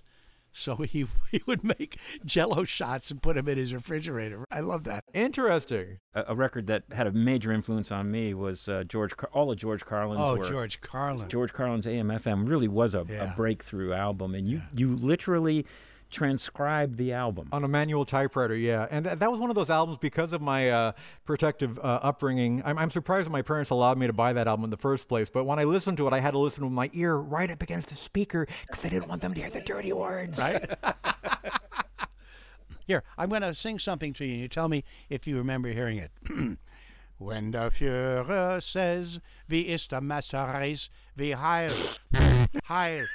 So he he would make Jello shots and put them in his refrigerator. I love that. Interesting. A, a record that had a major influence on me was uh, George. Car- all of George Carlin's oh, work. George Carlin. George Carlin's AM/FM really was a, yeah. a breakthrough album, and you yeah. you literally transcribe the album on a manual typewriter. Yeah, and th- that was one of those albums because of my uh, protective uh, upbringing. I'm, I'm, surprised my parents allowed me to buy that album in the first place. But when I listened to it, I had to listen with my ear right up against the speaker because I didn't want them to hear the dirty words. Right. Here, I'm going to sing something to you. You tell me if you remember hearing it. When der Führer says, wie ist der Messerreis, wie heil, heil,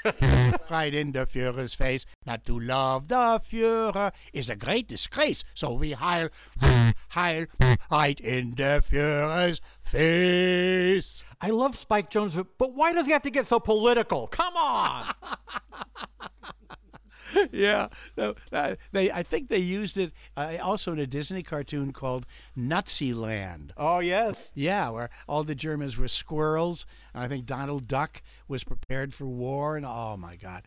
right in the Führer's face. Not to love the Führer is a great disgrace, so we heil, heil, right in the Führer's face. I love Spike Jones, but why does he have to get so political? Come on! yeah, no, uh, they. I think they used it uh, also in a Disney cartoon called Nutzi Land. Oh yes, yeah, where all the Germans were squirrels, and I think Donald Duck was prepared for war, and oh my God.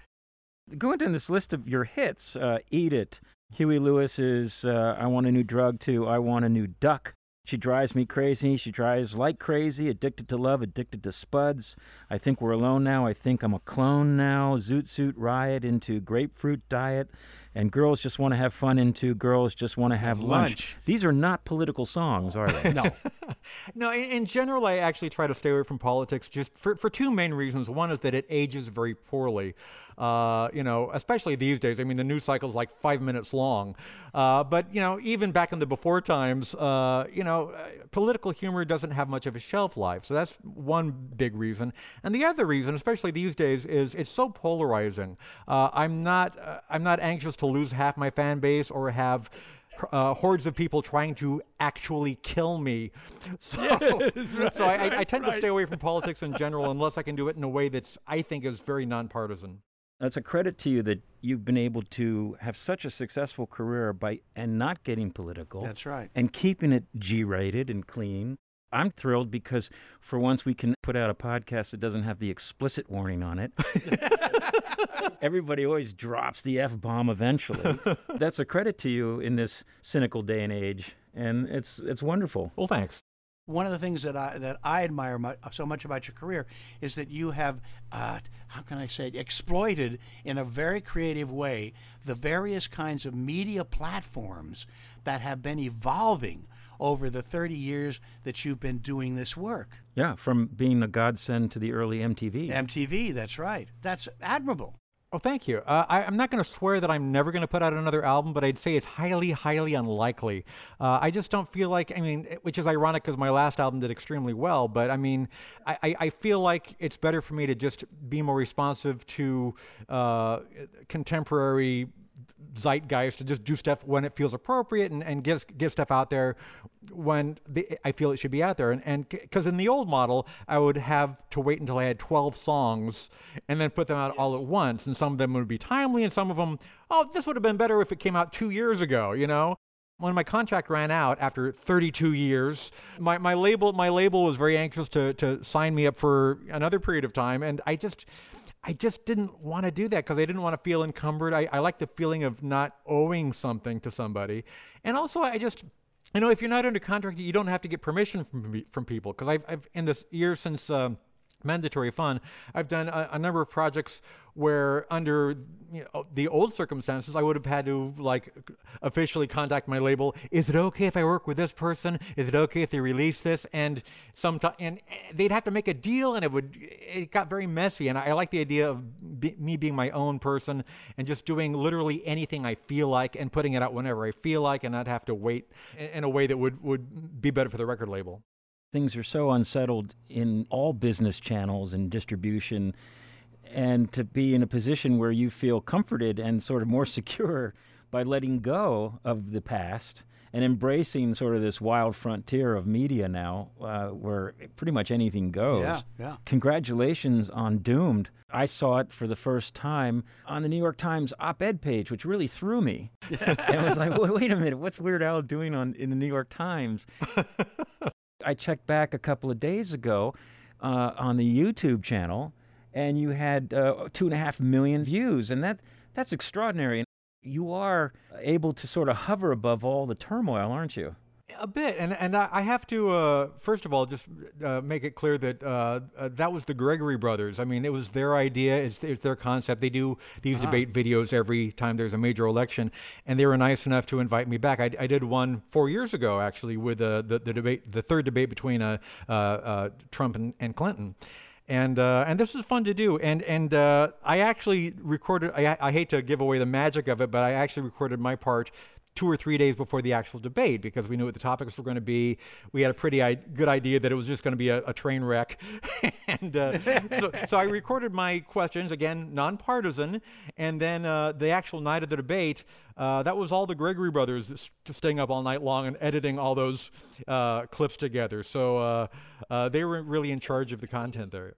Going down this list of your hits, uh, "Eat It," Huey Lewis's uh, "I Want a New Drug" to "I Want a New Duck." She drives me crazy. She drives like crazy. Addicted to love, addicted to spuds. I think we're alone now. I think I'm a clone now. Zoot Suit Riot into grapefruit diet. And girls just want to have fun into girls just want to have lunch. lunch. These are not political songs, are they? no. no, in, in, general, I actually try to stay away from politics just for, for two main reasons. One is that it ages very poorly. Uh, you know, especially these days. I mean, the news cycle is like five minutes long. Uh, but, you know, even back in the before times, uh, you know, uh, political humor doesn't have much of a shelf life. So that's one big reason. And the other reason, especially these days, is it's so polarizing. Uh, I'm not, uh, I'm not anxious to lose half my fan base or have uh, hordes of people trying to actually kill me. So, yes, right, so I, I, I, tend right. to stay away from politics in general unless I can do it in a way that's I think is very nonpartisan. That's a credit to you that you've been able to have such a successful career by and not getting political. That's right. And keeping it G-rated and clean. I'm thrilled because for once we can put out a podcast that doesn't have the explicit warning on it. Everybody always drops the F bomb eventually. That's a credit to you in this cynical day and age, and it's it's wonderful. Well, thanks. One of the things that I that I admire mu- so much about your career is that you have, uh, how can I say, it, exploited in a very creative way the various kinds of media platforms that have been evolving over the 30 years that you've been doing this work. Yeah, from being a godsend to the early MTV. MTV, that's right. That's admirable. Oh, thank you. Uh, I, I'm not going to swear that I'm never going to put out another album, but I'd say it's highly, highly unlikely. Uh, I just don't feel like, I mean, which is ironic because my last album did extremely well, but I mean, I, I, I feel like it's better for me to just be more responsive to uh, contemporary zeitgeist to just do stuff when it feels appropriate and, and give, give stuff out there when the, I feel it should be out there. And because in the old model, I would have to wait until I had 12 songs and then put them out all at once. And some of them would be timely, and some of them, oh, this would have been better if it came out two years ago, you know? When my contract ran out after 32 years, my, my label my label was very anxious to to sign me up for another period of time, and I just I just didn't want to do that because I didn't want to feel encumbered. I, I like the feeling of not owing something to somebody. And also, I just, you know, if you're not under contract, you don't have to get permission from, from people. Because I've, I've, in this year since, um, mandatory fun. I've done a, a, number of projects where, under you know, the old circumstances, I would have had to like officially contact my label. Is it okay if I work with this person? Is it okay if they release this? And sometimes, and eh, they'd have to make a deal, and it would. It got very messy. And I, I like the idea of be, me being my own person and just doing literally anything I feel like and putting it out whenever I feel like, and not have to wait in, in a way that would would be better for the record label things are so unsettled in all business channels and distribution and to be in a position where you feel comforted and sort of more secure by letting go of the past and embracing sort of this wild frontier of media now uh, where pretty much anything goes. Yeah, yeah. Congratulations on Doomed. I saw it for the first time on the New York Times op-ed page, which really threw me. and I was like, wait, wait a minute, what's Weird Al doing on in the New York Times? I checked back a couple of days ago uh, on the YouTube channel, and you had uh, two and a half million views, and that that's extraordinary. You are able to sort of hover above all the turmoil, aren't you? A bit, and and I have to uh, first of all just uh, make it clear that uh, uh, that was the Gregory brothers. I mean, it was their idea. It's, it's their concept. They do these uh-huh. debate videos every time there's a major election, and they were nice enough to invite me back. I, I did one four years ago actually with uh, the the debate, the third debate between uh, Trump and, and Clinton and uh, and this was fun to do. And and uh, I actually recorded. I, I hate to give away the magic of it, but I actually recorded my part two or three days before the actual debate because we knew what the topics were going to be. We had a pretty I- good idea that it was just going to be a, a, train wreck. and uh, so, so I recorded my questions, again, nonpartisan. And then uh, the actual night of the debate, uh, that was all the Gregory brothers staying up all night long and editing all those uh, clips together. So uh, uh, they were really in charge of the content there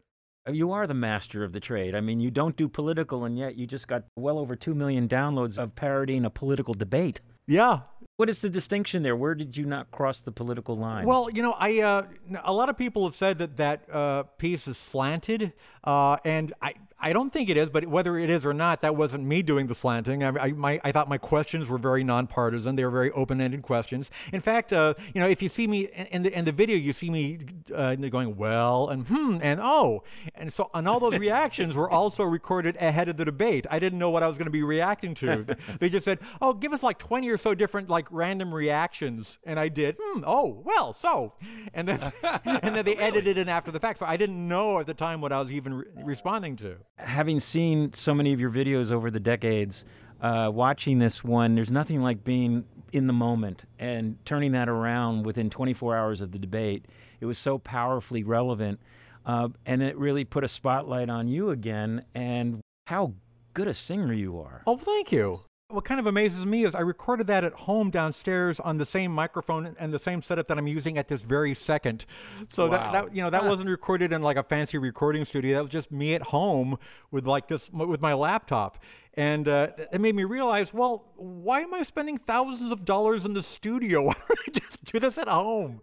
you are the master of the trade. I mean, you don't do political, and yet you just got well over 2 million downloads of parodying a political debate. Yeah. What is the distinction there? Where did you not cross the political line? Well, you know, I uh, a lot of people have said that that uh, piece is slanted, uh, and I I don't think it is, but whether it is or not, that wasn't me doing the slanting. I, I, my, I thought my questions were very nonpartisan. They were very open-ended questions. In fact, uh, you know, if you see me in the in the video, you see me uh, going well and hmm and oh, and so and all those reactions were also recorded ahead of the debate. I didn't know what I was going to be reacting to. they just said, "Oh, give us like 20 or so different like random reactions," and I did. Hmm. Oh, well, so, and then and then they edited it after the fact. So I didn't know at the time what I was even re- responding to having seen so many of your videos over the decades, uh, watching this one, there's nothing like being in the moment and turning that around within 24 hours of the debate. It was so powerfully relevant, uh, and it really put a spotlight on you again and how good a singer you are. Oh, thank you. What kind of amazes me is I recorded that at home downstairs on the same microphone and the same setup that I'm using at this very second. So wow. that, that you know that huh. wasn't recorded in like a fancy recording studio. That was just me at home with like this with my laptop. And uh, it made me realize, well, why am I spending thousands of dollars in the studio? Why don't I just do this at home?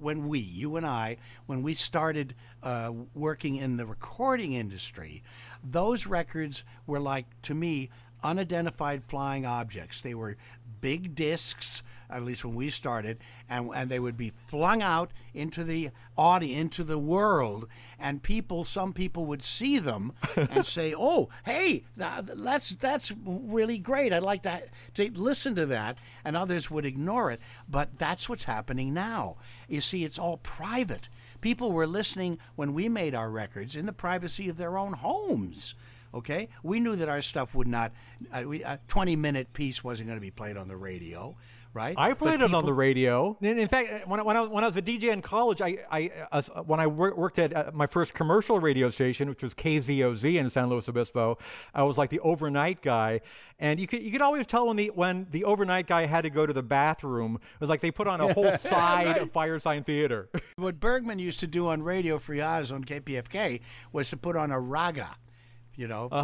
when we, you and I, when we started uh, working in the recording industry, those records were like, to me, unidentified flying objects. They were big discs, at least when we started, and, and they would be flung out into the audience, into the world, and people, some people would see them and say, "Oh, hey, that's that's really great. I'd like to to listen to that," and others would ignore it. But that's what's happening now. You see, it's all private. People were listening when we made our records in the privacy of their own homes. Okay, we knew that our stuff would not. Uh, we, a 20 minute piece wasn't going to be played on the radio, right? I played it on the radio. In, in fact, when I, when I, when I was a DJ in college, I, I uh, when I wor- worked at uh, my first commercial radio station, which was KZOZ in San Luis Obispo, I was like the overnight guy, and you could you could always tell when the when the overnight guy had to go to the bathroom. It was like they put on a whole side right. of Firesign Theater. what Bergman used to do on Radio Free Oz on KPFK was to put on a raga you know. Uh-huh.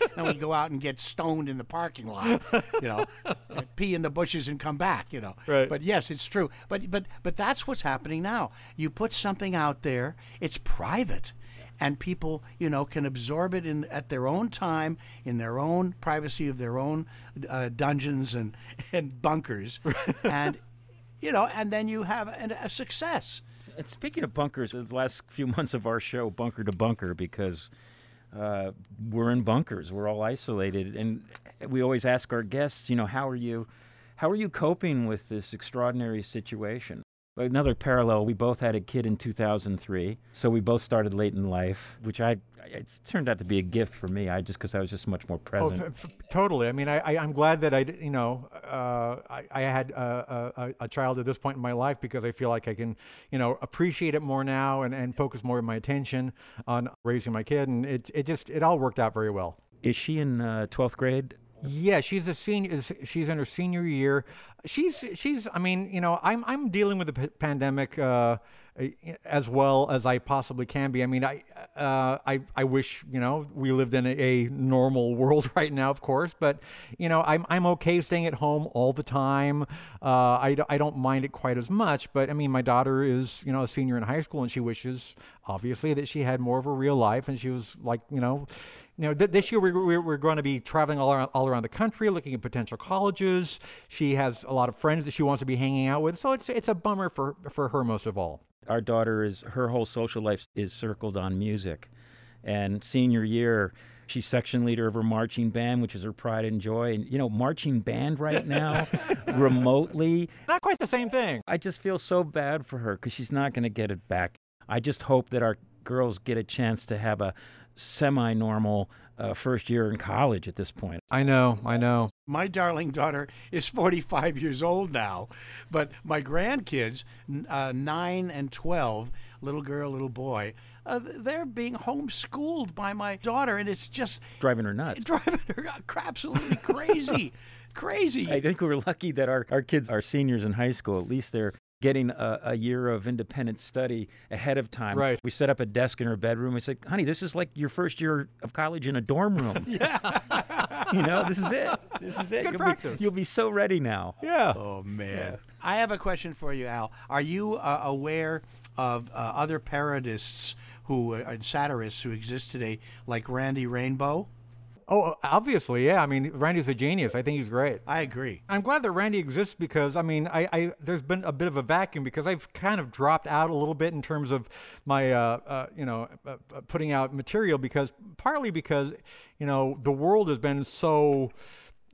and we go out and get stoned in the parking lot, you know, pee in the bushes and come back, you know. Right. But yes, it's true. But but but that's what's happening now. You put something out there, it's private. And people, you know, can absorb it in at their own time, in their own privacy of their own uh, dungeons and, and bunkers, and you know, and then you have a, a success. And speaking of bunkers, the last few months of our show, bunker to bunker, because uh, we're in bunkers, we're all isolated, and we always ask our guests, you know, how are you, how are you coping with this extraordinary situation? Another parallel, we both had a kid in 2003, so we both started late in life, which I it's turned out to be a gift for me. I just because I was just much more oh, present. Oh, totally. I mean, I, I am glad that I you know uh, I, I had a, a, a, child at this point in my life because I feel like I can you know appreciate it more now and, and focus more of my attention on raising my kid, and it it just it all worked out very well. Is she in uh, twelfth uh, grade? Yeah, she's a senior. She's in her senior year. She's she's. I mean, you know, I'm I'm dealing with the p- pandemic. Uh, as well as I possibly can be. I mean, I, uh, I, I wish you know we lived in a, a, normal world right now, of course. But you know, I'm I'm okay staying at home all the time. Uh, I, I don't mind it quite as much. But I mean, my daughter is you know a senior in high school, and she wishes obviously that she had more of a real life, and she was like you know you know, th- this year we're, we're, we're, going to be traveling all around, all around the country, looking at potential colleges. She has a lot of friends that she wants to be hanging out with, so it's it's a bummer for for her most of all our daughter is her whole social life is circled on music, and senior year. She's section leader of her marching band, which is her pride and joy. And, you know, marching band right now, remotely. Not quite the same thing. I just feel so bad for her because she's not going to get it back. I just hope that our girls get a chance to have a semi normal uh, first year in college at this point. I know, I know. My darling daughter is 45 years old now, but my grandkids, uh, 9 and 12, little girl, little boy, uh, they're being homeschooled by my daughter, and it's just driving her nuts. Driving her absolutely crazy. crazy. I think we're lucky that our, our kids are seniors in high school. At least they're getting a, a, year of independent study ahead of time. Right. We set up a desk in her bedroom. We said, honey, this is like your first year of college in a dorm room. yeah. you know, this is it. This is it. Good you'll practice. Be, you'll be so ready now. Yeah. Oh, man. Yeah. I have a question for you, Al. Are you uh, aware of uh, other parodists who, uh, and satirists who exist today, like Randy Rainbow? Oh, obviously, yeah. I mean, Randy's a genius. I think he's great. I agree. I'm glad that Randy exists because I mean, I, I there's been a bit of a vacuum because I've kind of dropped out a little bit in terms of my, uh, uh, you know, uh, uh putting out material because partly because, you know, the world has been so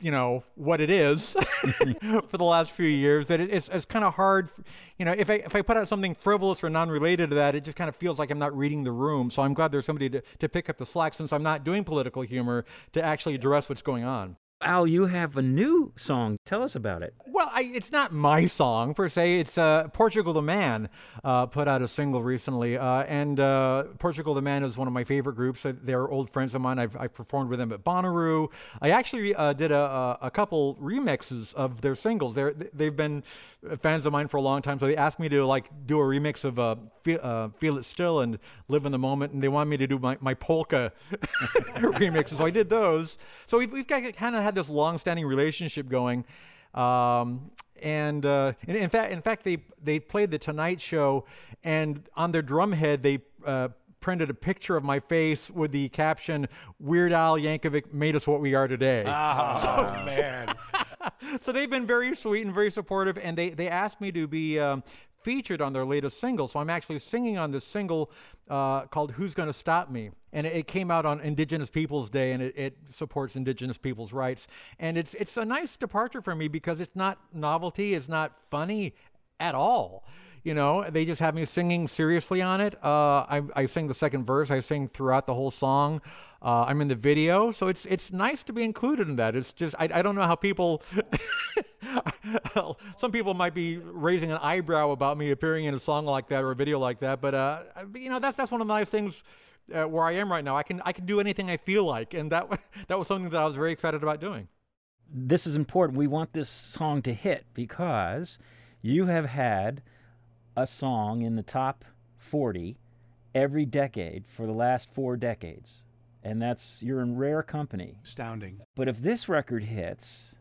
you know what it is for the last few years that it, it's, it's kind of hard you know if I, if I put out something frivolous or non-related to that it just kind of feels like i'm not reading the room. So i'm glad there's somebody to, to pick up the slack since i'm not doing political humor to actually address what's going on Al, you have a new song. Tell us about it. Well, I, it's not my song per se. It's uh, Portugal the Man uh, put out a single recently, uh, and uh, Portugal the Man is one of my favorite groups. They're old friends of mine. I've, I've performed with them at Bonnaroo. I actually uh, did a, a, couple remixes of their singles. They're, they've been fans of mine for a long time, so they asked me to like do a remix of uh, Feel, uh, Feel It Still and Live in the Moment, and they wanted me to do my, my polka remixes, so I did those. So we've, we've kind of had this long-standing relationship going. Um, and uh, in, in fact, in fact, they they played the Tonight Show, and on their drum head they. Uh, printed a picture of my face with the caption "Weird Al Yankovic made us what we are today." Oh man. so they've been very sweet and very supportive, and they they asked me to be um, featured on their latest single. So I'm actually singing on this single uh, called "Who's Gonna Stop Me," and it, came out on Indigenous Peoples Day, and it, it, supports Indigenous people's rights. And it's it's a nice departure for me because it's not novelty, it's not funny at all. You know, they just have me singing seriously on it. Uh, I, I sing the second verse. I sing throughout the whole song. Uh, I'm in the video, so it's it's nice to be included in that. It's just I, I don't know how people. some people might be raising an eyebrow about me appearing in a song like that or a video like that, but uh, you know that's that's one of the nice things. Uh, where I am right now, I can I can do anything I feel like, and that that was something that I was very excited about doing. This is important. We want this song to hit because you have had a song in the top 40 every decade for the last four decades. And that's, you're in rare company. Astounding. But if this record hits,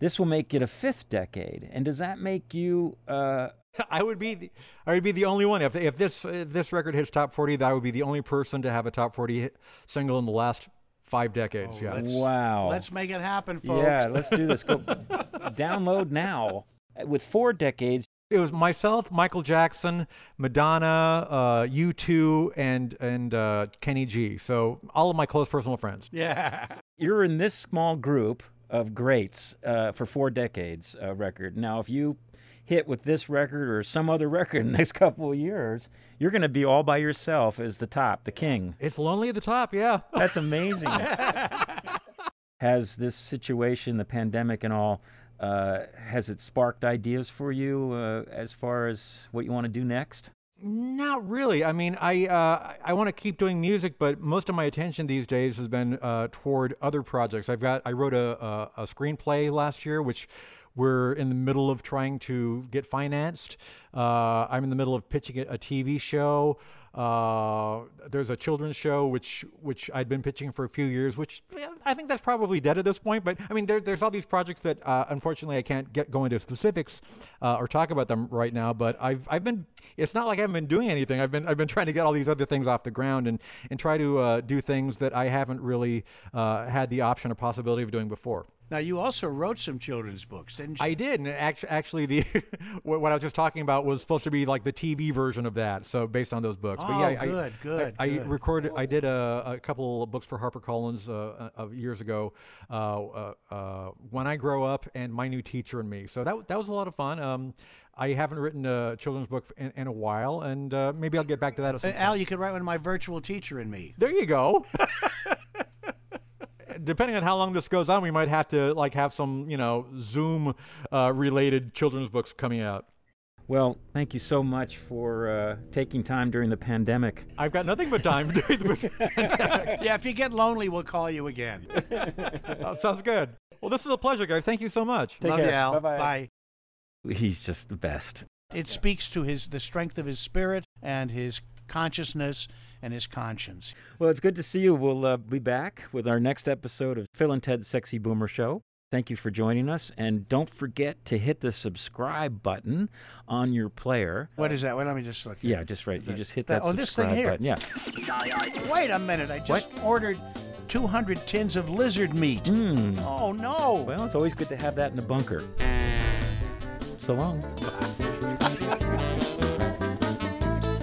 this will make it a fifth decade. And does that make you. Uh, I would be the, I would be the only one if if this if this record hits top 40 that would be the only person to have a top 40 single in the last 5 decades Oh, yeah let's- wow. Let's make it happen, folks. Yeah, let's do this. Go download now. With four decades, It was myself, Michael Jackson, Madonna, uh, U2, and and uh, Kenny G. So all of my close personal friends. Yeah. you're in this small group of greats uh, for four decades uh, record. Now, if you hit with this record or some other record in the next couple of years, you're going to be all by yourself as the top, the king. It's lonely at the top, yeah. That's amazing. has this situation, the pandemic and all, uh, has it sparked ideas for you uh, as far as what you want to do next? Not really. I mean, I uh, I want to keep doing music, but most of my attention these days has been uh, toward other projects. I've got I wrote a, a a screenplay last year, which we're in the middle of trying to get financed. Uh, I'm in the middle of pitching a, a TV show. Uh, there's a children's show which which I'd been pitching for a few years, which I think that's probably dead at this point. But I mean, there, there's all these projects that uh, unfortunately I can't get go into specifics uh, or talk about them right now. But I've I've been it's not like I haven't been doing anything. I've been I've been trying to get all these other things off the ground and and try to uh, do things that I haven't really uh, had the option or possibility of doing before. Now you also wrote some children's books, didn't you? I did, and actually, the what I was just talking about was supposed to be like the TV version of that. So based on those books. Oh, but yeah, I- good, good, I, I good. recorded. I did a, a couple of books for HarperCollins uh, uh, years ago. Uh, uh, uh, when I grow up, and my new teacher and me. So that that was a lot of fun. Um, I haven't written a children's book in, in a while, and uh, maybe I'll get back to that. At Al, you could write one of my virtual teacher and me. there you go. Depending on how long this goes on, we might have to like have some, you know, Zoom uh, related children's books coming out. Well, thank you so much for uh, taking time during the pandemic. I've got nothing but time to do the pandemic. Yeah, if you get lonely, we'll call you again. Uh, sounds good. Well, this is a pleasure, guys. Thank you so much. Take Love care. you, Al. Bye-bye. Bye. He's just the best. It speaks to his the strength of his spirit and his consciousness and his conscience. Well, it's good to see you. We'll uh, be back with our next episode of Phil and Ted's Sexy Boomer Show. Thank you for joining us. And don't forget to hit the subscribe button on your player. What is that? Well, let me just look. here. Yeah, just right. You that- just hit that- that, oh, this thing here. button. Yeah. Wait a minute. I just ordered 200 tins of lizard meat. Mm. Oh no! Well, it's always good to have that in the bunker. So long.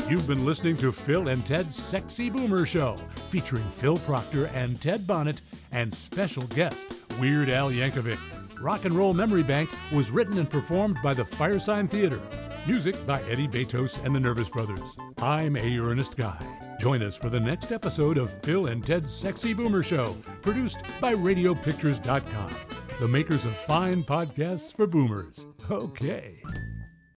You've been listening to Phil and Ted's Sexy Boomer Show, featuring Phil Proctor and Ted Bonnitt and special guest Weird Al Yankovic. Rock and Roll Memory Bank was written and performed by the Firesign Theater. Music by Eddie Betos and the Nervous Brothers. I'm A. Ernest Guy. Join us for the next episode of Phil and Ted's Sexy Boomer Show, produced by RadioPictures.com, the makers of fine podcasts for boomers. Okay.